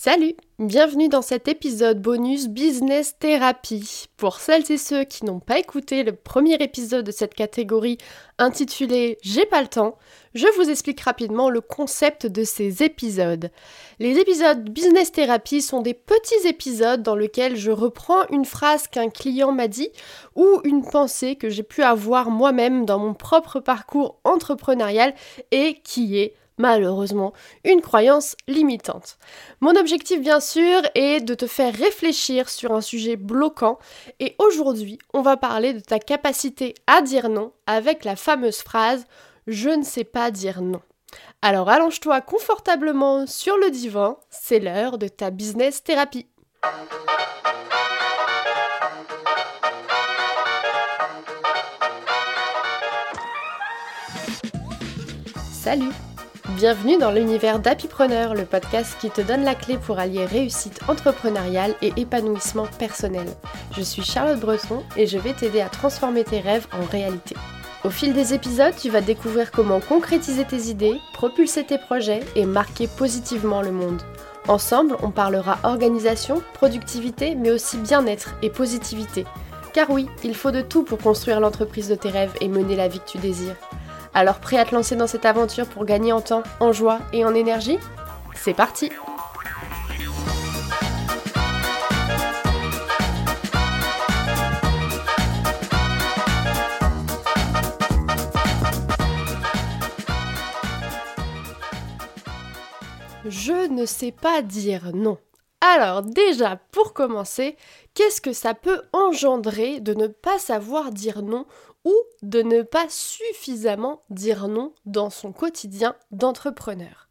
Salut, bienvenue dans cet épisode bonus Business Therapy. Pour celles et ceux qui n'ont pas écouté le premier épisode de cette catégorie intitulé J'ai pas le temps, je vous explique rapidement le concept de ces épisodes. Les épisodes Business Therapy sont des petits épisodes dans lesquels je reprends une phrase qu'un client m'a dit ou une pensée que j'ai pu avoir moi-même dans mon propre parcours entrepreneurial et qui est malheureusement une croyance limitante. Mon objectif bien sûr est de te faire réfléchir sur un sujet bloquant et aujourd'hui on va parler de ta capacité à dire non avec la fameuse phrase je ne sais pas dire non. Alors allonge-toi confortablement sur le divan, c'est l'heure de ta business thérapie. Salut Bienvenue dans l'univers d'Happypreneur, le podcast qui te donne la clé pour allier réussite entrepreneuriale et épanouissement personnel. Je suis Charlotte Breton et je vais t'aider à transformer tes rêves en réalité. Au fil des épisodes, tu vas découvrir comment concrétiser tes idées, propulser tes projets et marquer positivement le monde. Ensemble, on parlera organisation, productivité, mais aussi bien-être et positivité. Car oui, il faut de tout pour construire l'entreprise de tes rêves et mener la vie que tu désires. Alors prêt à te lancer dans cette aventure pour gagner en temps, en joie et en énergie? C'est parti Je ne sais pas dire non. Alors déjà, pour commencer, qu'est-ce que ça peut engendrer de ne pas savoir dire non ou de ne pas suffisamment dire non dans son quotidien d'entrepreneur?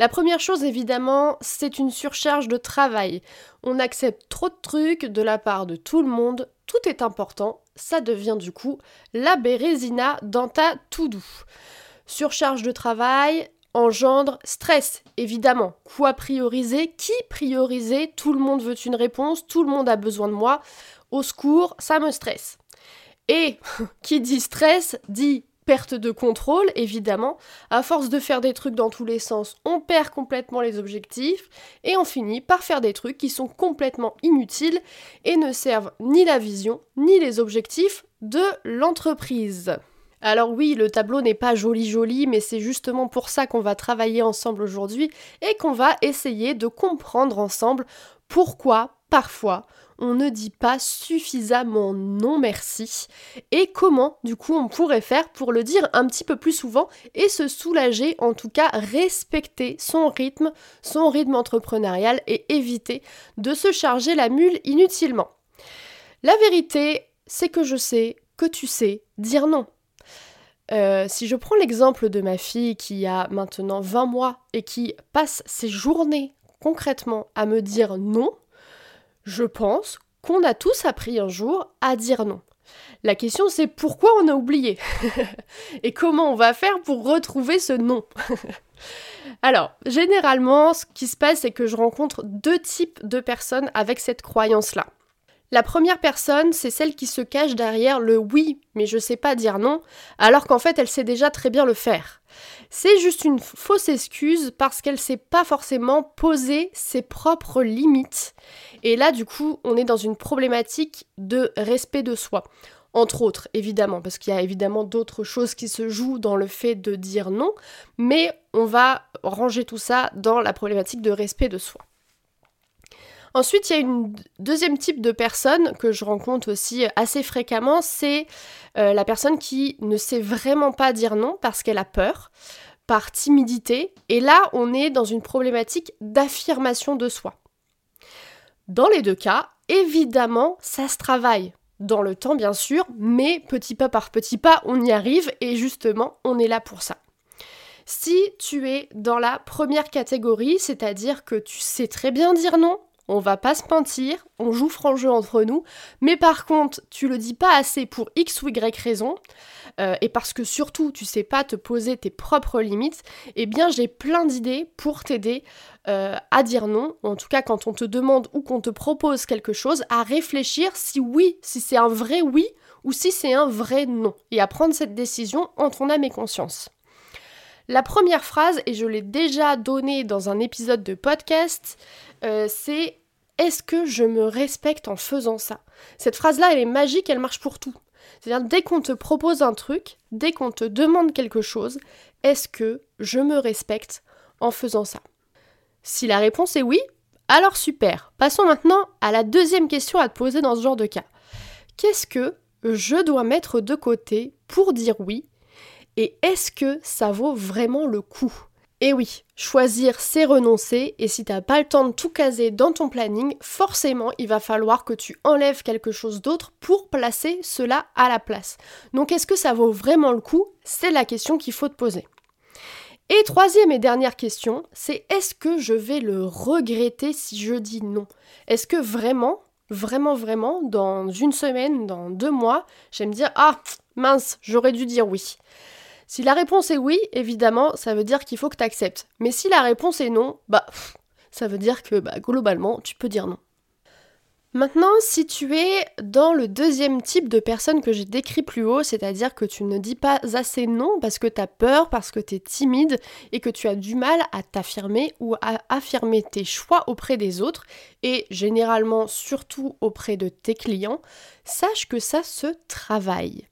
La première chose, évidemment, c'est une surcharge de travail. On accepte trop de trucs de la part de tout le monde, tout est important, ça devient du coup la bérésina dans ta tout. Surcharge de travail engendre stress, évidemment. Quoi prioriser? Qui prioriser? Tout le monde veut une réponse, tout le monde a besoin de moi. Au secours, ça me stresse. Et qui dit stress dit perte de contrôle, évidemment. À force de faire des trucs dans tous les sens, on perd complètement les objectifs et on finit par faire des trucs qui sont complètement inutiles et ne servent ni la vision ni les objectifs de l'entreprise. Alors oui, le tableau n'est pas joli joli, mais c'est justement pour ça qu'on va travailler ensemble aujourd'hui et qu'on va essayer de comprendre ensemble pourquoi parfois on ne dit pas suffisamment non merci et comment du coup on pourrait faire pour le dire un petit peu plus souvent et se soulager, en tout cas respecter son rythme, son rythme entrepreneurial et éviter de se charger la mule inutilement. La vérité, c'est que je sais que tu sais dire non. Euh, si je prends l'exemple de ma fille qui a maintenant 20 mois et qui passe ses journées concrètement à me dire non, je pense qu'on a tous appris un jour à dire non. La question c'est pourquoi on a oublié et comment on va faire pour retrouver ce non? Alors, généralement, ce qui se passe, c'est que je rencontre deux types de personnes avec cette croyance-là. La première personne, c'est celle qui se cache derrière le oui, mais je sais pas dire non, alors qu'en fait elle sait déjà très bien le faire. C'est juste une fausse excuse parce qu'elle sait pas forcément poser ses propres limites. Et là, du coup, on est dans une problématique de respect de soi. Entre autres, évidemment, parce qu'il y a évidemment d'autres choses qui se jouent dans le fait de dire non, mais on va ranger tout ça dans la problématique de respect de soi. Ensuite, il y a une deuxième type de personne que je rencontre aussi assez fréquemment, c'est euh, la personne qui ne sait vraiment pas dire non parce qu'elle a peur, par timidité, et là on est dans une problématique d'affirmation de soi. Dans les deux cas, évidemment, ça se travaille dans le temps bien sûr, mais petit pas par petit pas, on y arrive et justement, on est là pour ça. Si tu es dans la première catégorie, c'est-à-dire que tu sais très bien dire non, on va pas se mentir, on joue franc jeu entre nous, mais par contre, tu le dis pas assez pour X ou Y raison, euh, et parce que surtout tu sais pas te poser tes propres limites, eh bien j'ai plein d'idées pour t'aider euh, à dire non, en tout cas quand on te demande ou qu'on te propose quelque chose, à réfléchir si oui, si c'est un vrai oui ou si c'est un vrai non, et à prendre cette décision en ton âme et conscience. La première phrase, et je l'ai déjà donnée dans un épisode de podcast, euh, c'est est-ce que je me respecte en faisant ça? Cette phrase-là, elle est magique, elle marche pour tout. C'est-à-dire, dès qu'on te propose un truc, dès qu'on te demande quelque chose, est-ce que je me respecte en faisant ça? Si la réponse est oui, alors super. Passons maintenant à la deuxième question à te poser dans ce genre de cas. Qu'est-ce que je dois mettre de côté pour dire oui Et est-ce que ça vaut vraiment le coup? Et oui, choisir c'est renoncer et si t'as pas le temps de tout caser dans ton planning, forcément il va falloir que tu enlèves quelque chose d'autre pour placer cela à la place. Donc est-ce que ça vaut vraiment le coup? C'est la question qu'il faut te poser. Et troisième et dernière question, c'est est-ce que je vais le regretter si je dis non? Est-ce que vraiment, vraiment, vraiment, dans une semaine, dans deux mois, je vais me dire ah mince, j'aurais dû dire oui si la réponse est oui, évidemment, ça veut dire qu'il faut que tu acceptes. Mais si la réponse est non, bah ça veut dire que bah, globalement, tu peux dire non. Maintenant, si tu es dans le deuxième type de personne que j'ai décrit plus haut, c'est-à-dire que tu ne dis pas assez non parce que tu as peur, parce que tu es timide et que tu as du mal à t'affirmer ou à affirmer tes choix auprès des autres et généralement surtout auprès de tes clients, sache que ça se travaille.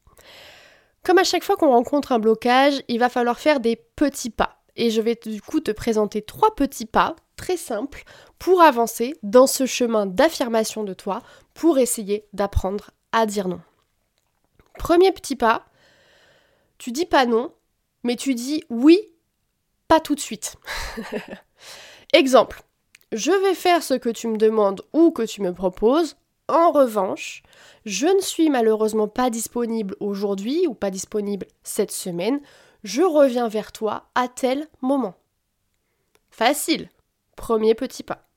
Comme à chaque fois qu'on rencontre un blocage, il va falloir faire des petits pas. Et je vais du coup te présenter trois petits pas très simples pour avancer dans ce chemin d'affirmation de toi, pour essayer d'apprendre à dire non. Premier petit pas, tu dis pas non, mais tu dis oui, pas tout de suite. Exemple, je vais faire ce que tu me demandes ou que tu me proposes. En revanche, je ne suis malheureusement pas disponible aujourd'hui ou pas disponible cette semaine, je reviens vers toi à tel moment. Facile. Premier petit pas.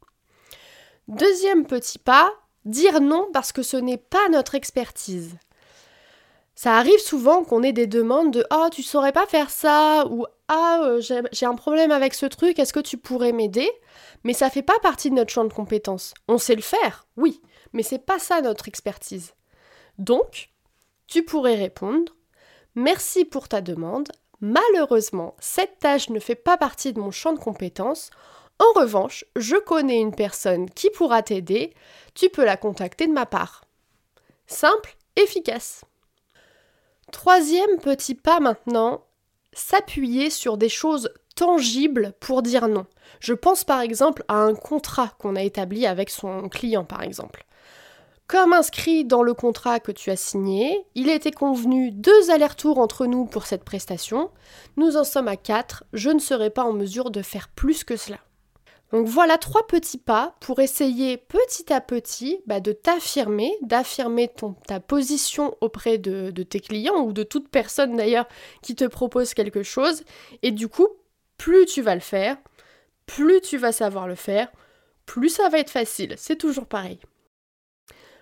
Deuxième petit pas, dire non parce que ce n'est pas notre expertise. Ça arrive souvent qu'on ait des demandes de Ah, tu saurais pas faire ça ou Ah, euh, j'ai un problème avec ce truc, est-ce que tu pourrais m'aider? Mais ça fait pas partie de notre champ de compétences. On sait le faire, oui, mais c'est pas ça notre expertise. Donc, tu pourrais répondre Merci pour ta demande. Malheureusement, cette tâche ne fait pas partie de mon champ de compétences. En revanche, je connais une personne qui pourra t'aider. Tu peux la contacter de ma part. Simple, efficace. Troisième petit pas maintenant, s'appuyer sur des choses tangibles pour dire non. Je pense par exemple à un contrat qu'on a établi avec son client par exemple. Comme inscrit dans le contrat que tu as signé, il était convenu deux allers-retours entre nous pour cette prestation. Nous en sommes à quatre, je ne serai pas en mesure de faire plus que cela. Donc voilà trois petits pas pour essayer petit à petit bah, de t'affirmer, d'affirmer ta position auprès de, de tes clients ou de toute personne d'ailleurs qui te propose quelque chose. Et du coup, plus tu vas le faire, plus tu vas savoir le faire, plus ça va être facile. C'est toujours pareil.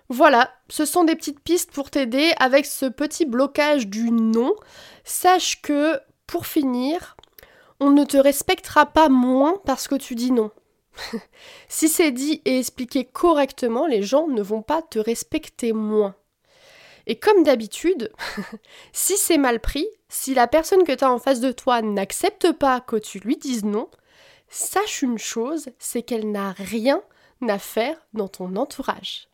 Voilà, ce sont des petites pistes pour t'aider avec ce petit blocage du non. Sache que, pour finir, on ne te respectera pas moins parce que tu dis non. si c'est dit et expliqué correctement, les gens ne vont pas te respecter moins. Et comme d'habitude, si c'est mal pris, si la personne que tu as en face de toi n'accepte pas que tu lui dises non, sache une chose, c'est qu'elle n'a rien à faire dans ton entourage.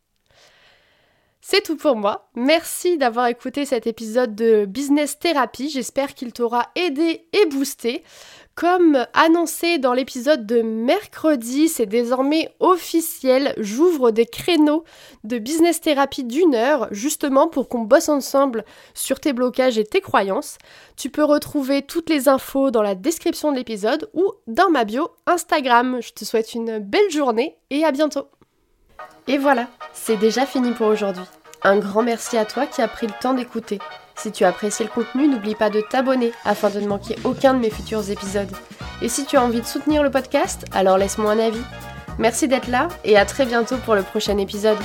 C'est tout pour moi. Merci d'avoir écouté cet épisode de Business Therapy. J'espère qu'il t'aura aidé et boosté. Comme annoncé dans l'épisode de mercredi, c'est désormais officiel. J'ouvre des créneaux de business thérapie d'une heure, justement pour qu'on bosse ensemble sur tes blocages et tes croyances. Tu peux retrouver toutes les infos dans la description de l'épisode ou dans ma bio Instagram. Je te souhaite une belle journée et à bientôt. Et voilà, c'est déjà fini pour aujourd'hui. Un grand merci à toi qui as pris le temps d'écouter. Si tu as apprécié le contenu, n'oublie pas de t'abonner afin de ne manquer aucun de mes futurs épisodes. Et si tu as envie de soutenir le podcast, alors laisse-moi un avis. Merci d'être là et à très bientôt pour le prochain épisode.